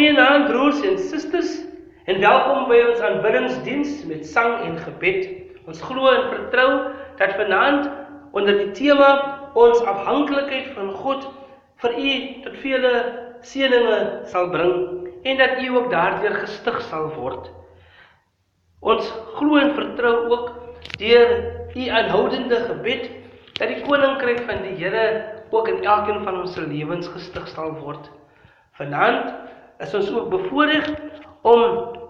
Goeienaand broers en susters en welkom by ons aanbiddingsdiens met sang en gebed. Ons glo en vertrou dat vanaand onder die tema ons afhanklikheid van God vir u tot vele seënings sal bring en dat u ook daardeur gestig sal word. Ons glo en vertrou ook deur u aanhoudende gebed dat die koninkryk van die Here ook in elkeen van ons se lewens gestig sal word. Vanaand is ons ook bevoorreg om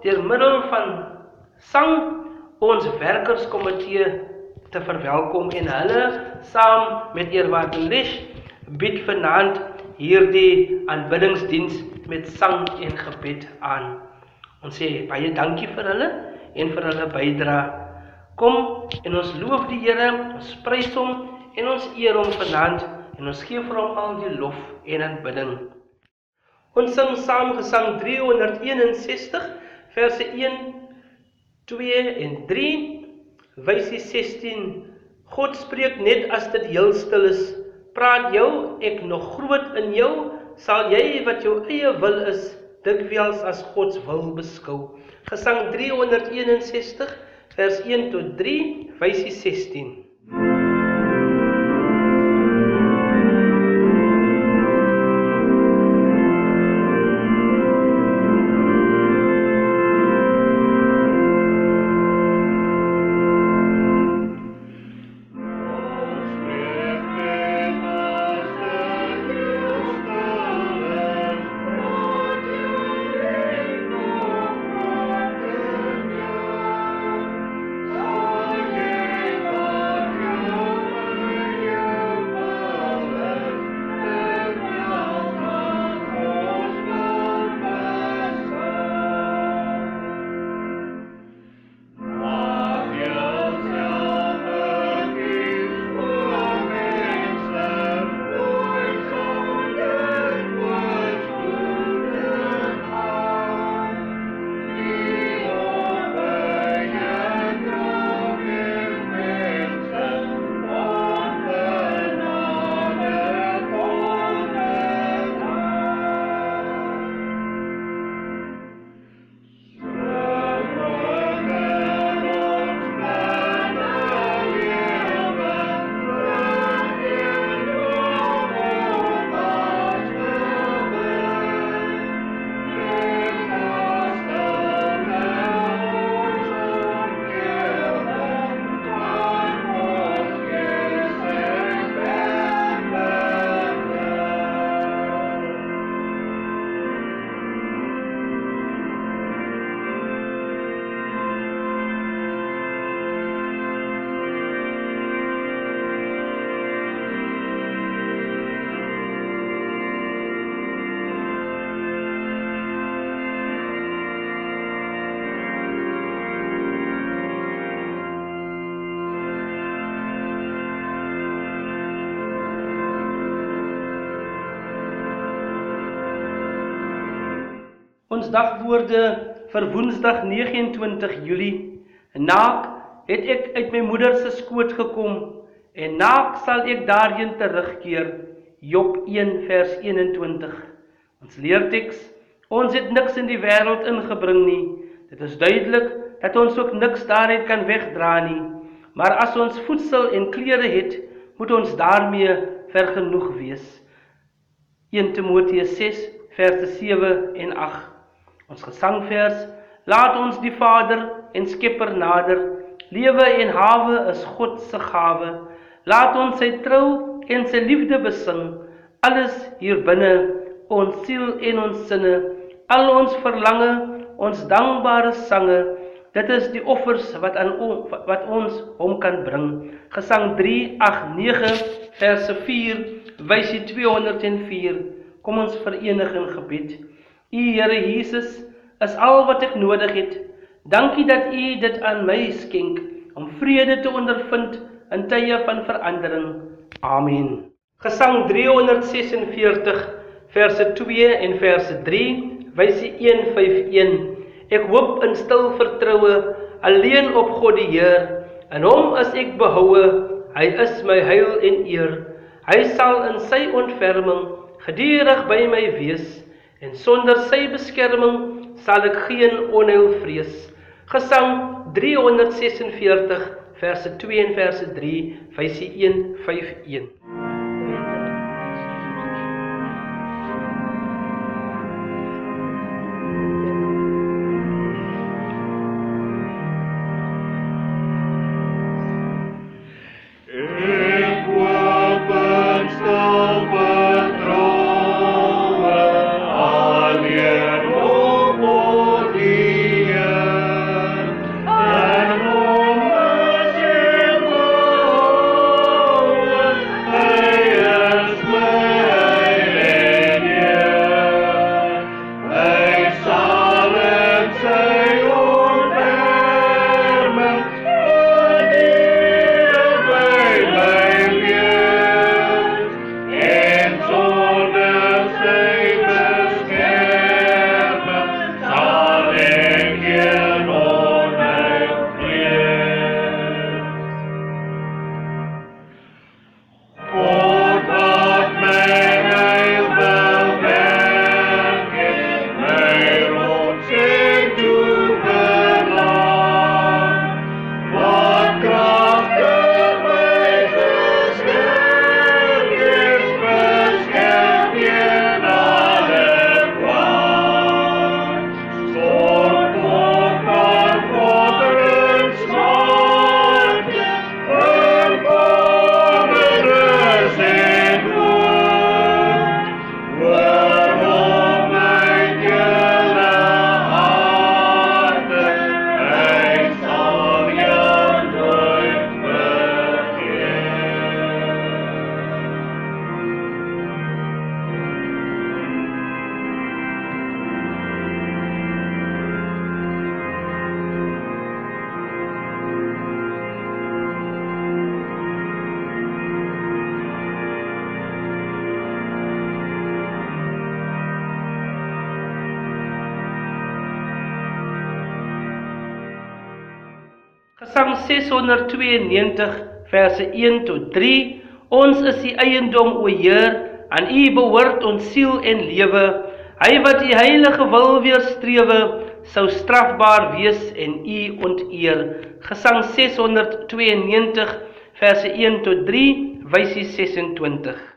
deur middel van sang ons werkerskomitee te verwelkom en hulle saam met eerwaarde Lish bied vanaand hierdie aanbiddingsdiens met sang en gebed aan. Ons sê baie dankie vir hulle en vir hulle bydrae. Kom en ons loof die Here, ons prys hom en ons eer hom vanaand en ons gee vir hom al die lof en aanbidding. Ons sing saam gesang 361 verse 1 2 en 3 wysie 16 God spreek net as dit heel stil is. Praat jou ek nog groot in jou. Sal jy wat jou eie wil is dikwels as God se wil beskou. Gesang 361 vers 1 tot 3 wysie 16 Ons dagwoorde vir Woensdag 29 Julie. Naak het ek uit my moeder se skoot gekom en naak sal ek daarheen terugkeer. Job 1 vers 21. Ons leerteks: Ons het niks in die wêreld ingebring nie. Dit is duidelik dat ons ook niks daaruit kan wegdra nie. Maar as ons voedsel en klere het, moet ons daarmee vergenoeg wees. 1 Timoteus 6 verse 7 en 8. Ons gesangvers laat ons die Vader en Skepper nader. Lewe en hawe is God se gawe. Laat ons sy trou en sy liefde besing. Alles hier binne, ons siel en ons sinne, al ons verlange, ons dankbare sange. Dit is die offers wat aan on, wat ons hom kan bring. Gesang 389 verse 4 wysie 204. Kom ons verenig in gebed. U Here Jesus is al wat ek nodig het. Dankie dat U dit aan my skenk om vrede te ondervind in tye van verandering. Amen. Gesang 346 verse 2 en verse 3 wysie 151. Ek hoop in stil vertroue alleen op God die Heer. In hom is ek behoue. Hy is my heil en eer. Hy sal in sy ontferming gedurig by my wees En sonder sy beskerming sal ek geen onheil vrees. Gesang 346 verse 2 en verse 3, wysie 151. Gesang 692 verse 1 tot 3 Ons is die eiendom o Heer aan U behoort ons siel en lewe. Hy wat U heilige wil weerstrewe sou strafbaar wees en U onteer. Gesang 692 verse 1 tot 3 wysie 26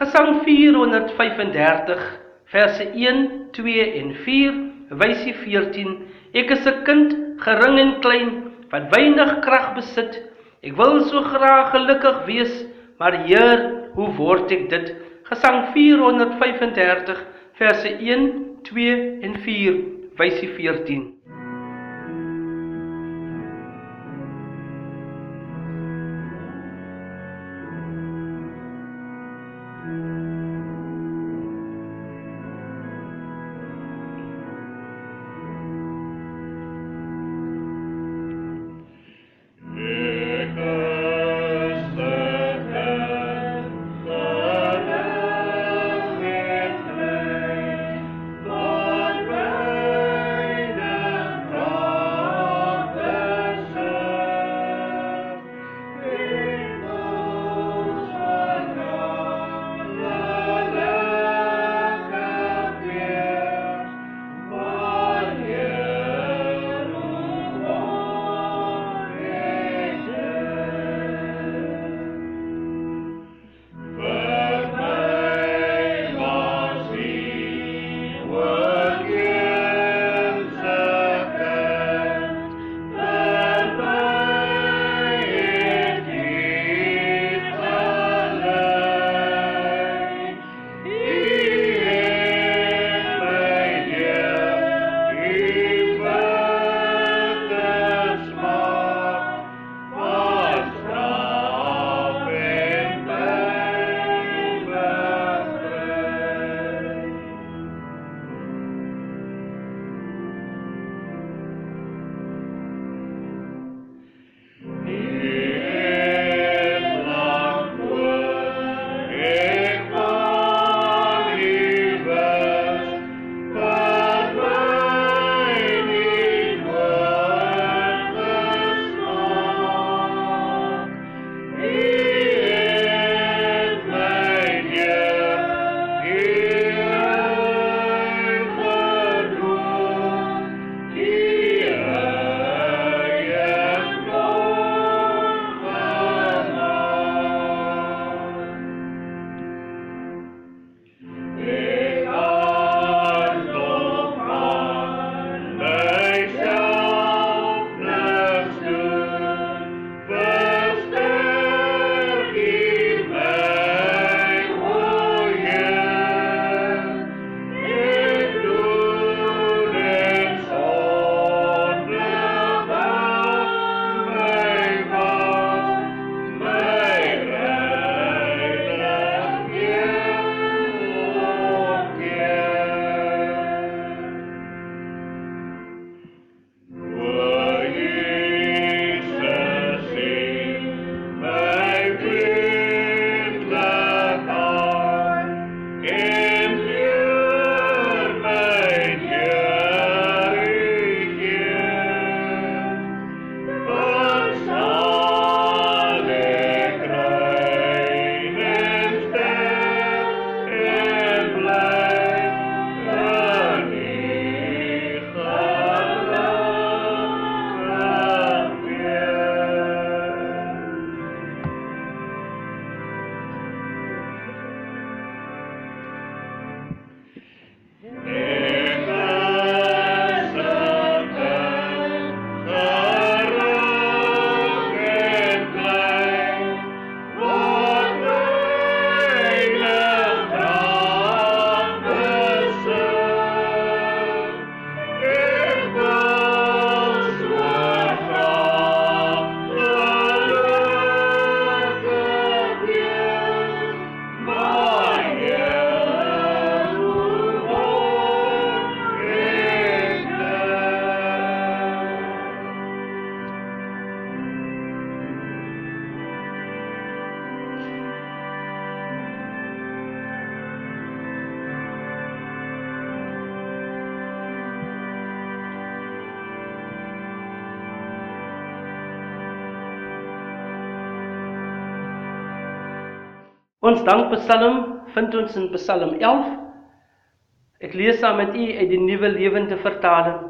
Gesang 435 verse 1, 2 en 4, wysie 14. Ek is 'n kind, gering en klein, wat weinig krag besit. Ek wil so graag gelukkig wees, maar Heer, hoe word ek dit? Gesang 435 verse 1, 2 en 4, wysie 14. Ons dankpsalm vind ons in Psalm 11. Ek lees saam met u uit die Nuwe Lewende Vertaling.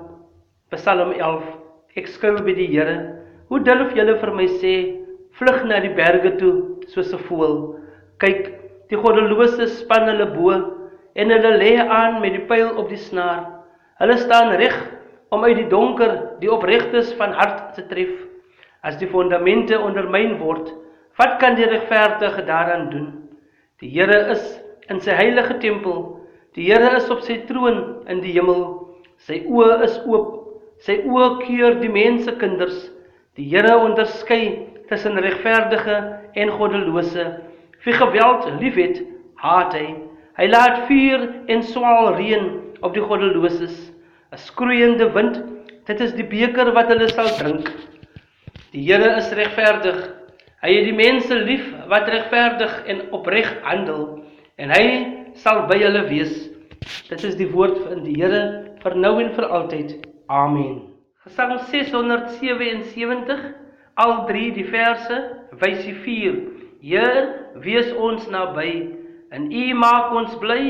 Psalm 11. Ek skuil by die Here. Hoe dulf julle vir my sê, vlug na die berge toe soos 'n voël. Kyk, die goddelose span hulle bo en hulle lê aan met die pyl op die snaar. Hulle staan reg om uit die donker die opregtes van hart te tref. As die fondamente ondermyn word, wat kan die regverdige daaraan doen? Die Here is in sy heilige tempel. Die Here is op sy troon in die hemel. Sy oë is oop. Sy oë keur die mense kinders. Die Here onderskei tussen regverdige en goddelose. Wie geweld liefhet, haat hy. Hy laat vuur en swaal reën op die goddeloses. 'n Skroeiende wind, dit is die beker wat hulle sal drink. Die Here is regverdig. Hy het die mense lief wat regverdig en opreg handel en hy sal by hulle wees. Dit is die woord van die Here vir nou en vir altyd. Amen. Gesang 677 al 3 die verse wys die 4. Heer, wees ons naby en U maak ons bly.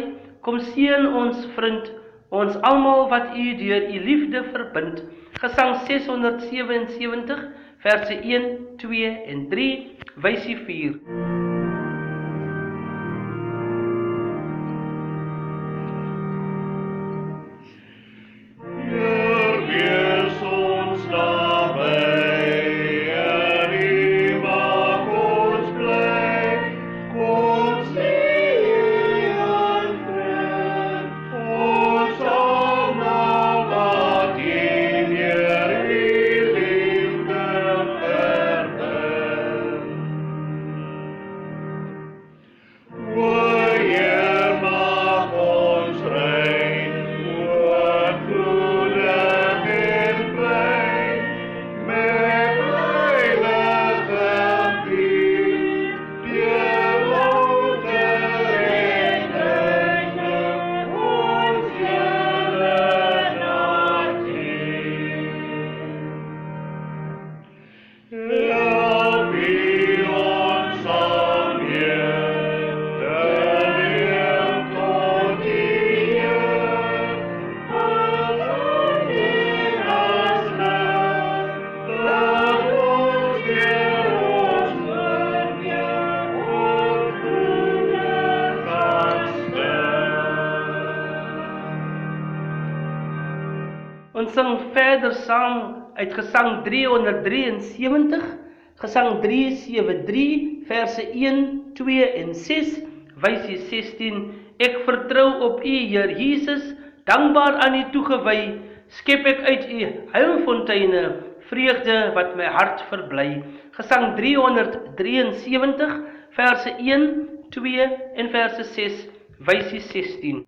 Kom seën ons vriend, ons almal wat U deur U liefde verbind. Gesang 677 verse 1, 2 en 3, wysie 4. Ons uit Gesang 373, Gesang 373 verse 1, 2 en 6, wysie 16. Ek vertrou op U, Heer Jesus, dankbaar aan U toegewy, skep ek uit U heilfonteine vreugde wat my hart verbly. Gesang 373 verse 1, 2 en verse 6, wysie 16.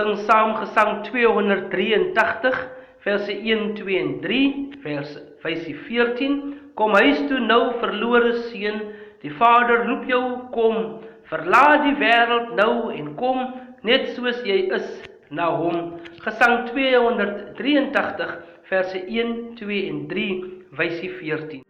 Sing saam gesang 283 verse 1, 2 en 3, vers versie 14. Kom huis toe nou verlore seun, die Vader roep jou kom, verlaat die wêreld nou en kom net soos jy is na hom. Gesang 283 verse 1, 2 en 3, wysie 14.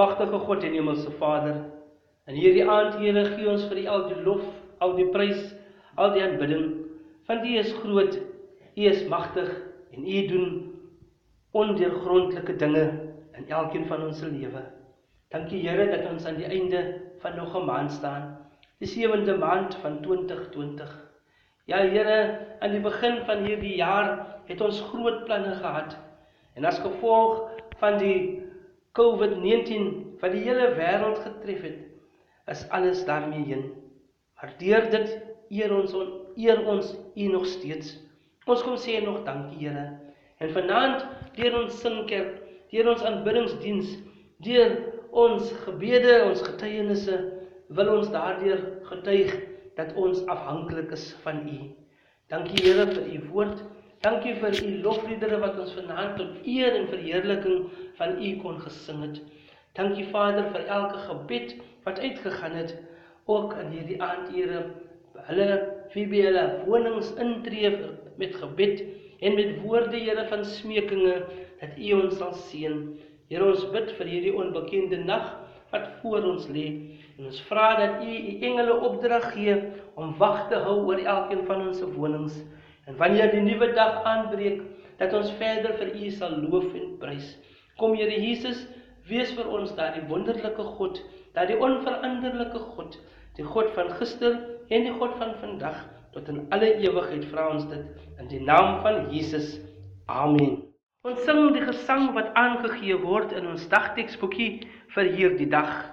Almagtige God en Hemelse Vader, in hierdie aand, Here, gee ons vir U al die lof, al die prys, al die aanbidding, want U is groot, U is magtig en U doen ondeurgrondelike dinge in elkeen van ons se lewe. Dankie Here dat ons aan die einde van nog 'n maand staan, die sewende maand van 2020. Ja Here, aan die begin van hierdie jaar het ons groot planne gehad. En as gevolg van die COVID-19 wat die hele wêreld getref het, is alles daarmee heen. Maar deur dit eer ons eer ons U nog steeds. Ons kom sê nog dankie Here. En vanaand deur ons singkerk, deur ons aanbiddingsdiens, deur ons gebede, ons getuienisse, wil ons daardeur getuig dat ons afhanklik is van U. Dankie Here vir U woord. Dankie vir u lofliedere wat ons vanaand tot eer en verheerliking van u kon gesing het. Dankie Vader vir elke gebed wat uitgegaan het ook in hierdie aand Here. Hulle wie by hulle wonings intree met gebed en met woorde Here van smekinge dat u ons sal seën. Here ons bid vir hierdie onbekende nag wat voor ons lê en ons vra dat u u engele opdrag gee om wag te hou oor elkeen van ons wonings. En wanneer die nuwe dag aanbreek, dat ons verder vir U sal loof en prys. Kom Here Jesus, wees vir ons daardie wonderlike God, daardie onveranderlike God, die God van gister en die God van vandag tot in alle ewigheid vra ons dit in die naam van Jesus. Amen. Ons sing die gesang wat aangegee word in ons dagteksboekie vir hierdie dag.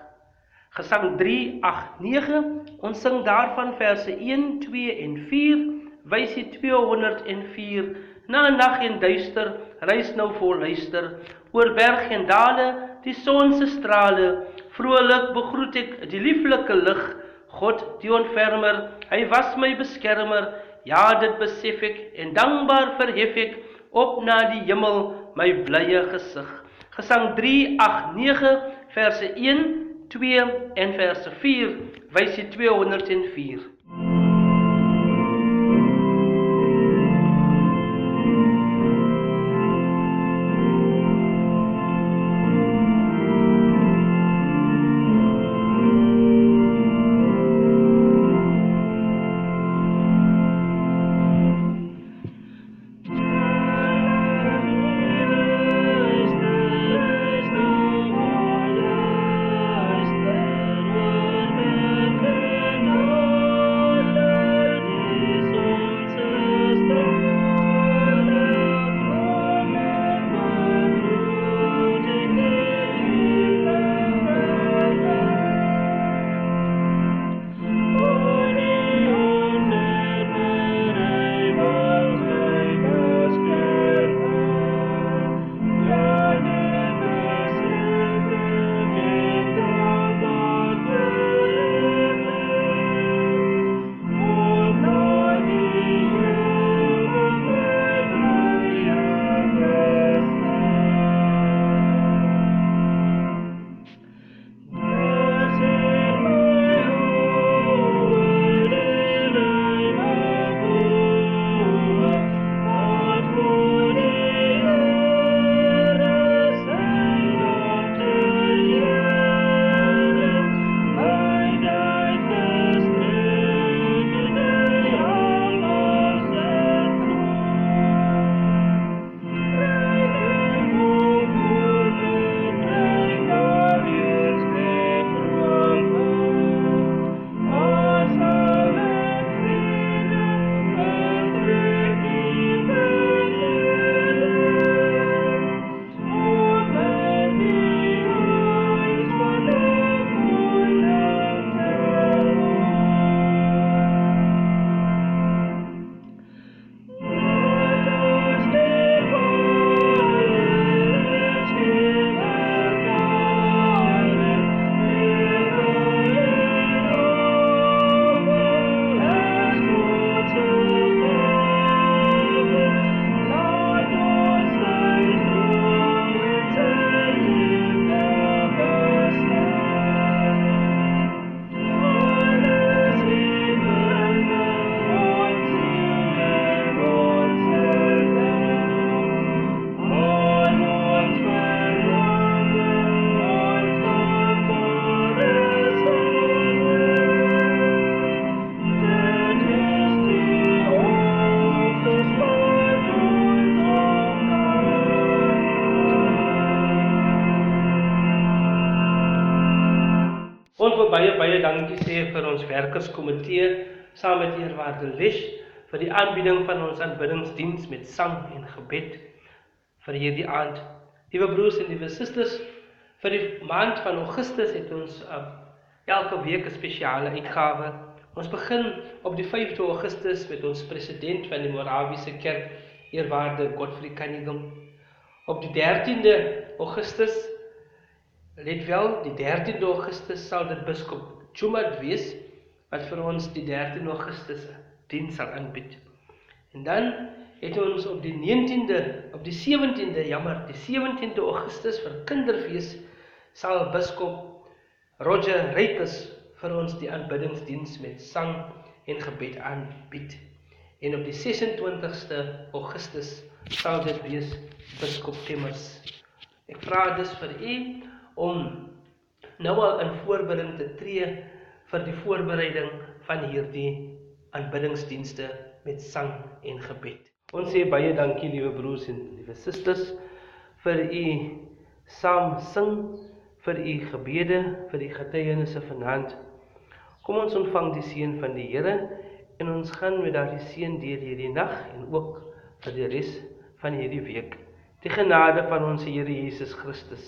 Gesang 389. Ons sing daarvan verse 1, 2 en 4 wysie 204 na nag en duister reis nou vol luister. Oor berg en dale die son se strale vrolik begroet ek die lieflike lig. God die onfermer hy was my beskermer. Ja dit besef ek en dankbaar verhef ek op na die hemel my blye gesig. Gesang 389 verse 1 2 en verse 4 wysie 204 baie dankie sê vir ons werkerskomitee saam met eerwaarde Lish vir die aanbieding van ons aanbiddingsdiens met sang en gebed vir hierdie aand. Liewe broers en liewe susters, vir die maand van Augustus het ons uh, elke week 'n spesiale uitgawe. Ons begin op die 5de Augustus met ons president van die Morawiese Kerk, eerwaarde Godfrey Cunningham. Op die 13de Augustus let wel, die 13de Augustus sal dit biskop Chumad wees wat vir ons die 13de Augustus diens sal aanbied. En dan het ons op die 19de, op die 17de, jammer, die 17de Augustus vir kinderfees sal biskop Roger Reikes vir ons die aanbiddingsdiens met sang en gebed aanbied. En op die 26ste Augustus sal dit wees biskop Timmers. Ek vra dus vir u om nou al in voorbereiding te tree vir die voorbereiding van hierdie aanbiddingsdienste met sang en gebed. Ons sê baie dankie liewe broers en liewe susters vir u saam sing vir u gebede vir die getuienisse vanaand. Kom ons ontvang die seën van die Here en ons gaan met daardie seën deur hierdie nag en ook vir die res van hierdie week. Die genade van ons Here Jesus Christus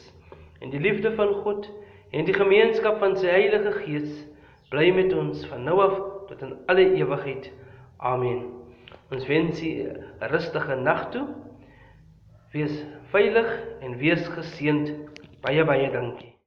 en die liefde van God en die gemeenskap van sy Heilige Gees bly met ons van nou af tot in alle ewigheid. Amen. Ons wens u 'n rustige nag toe. Wees veilig en wees geseënd. Baie baie dankie.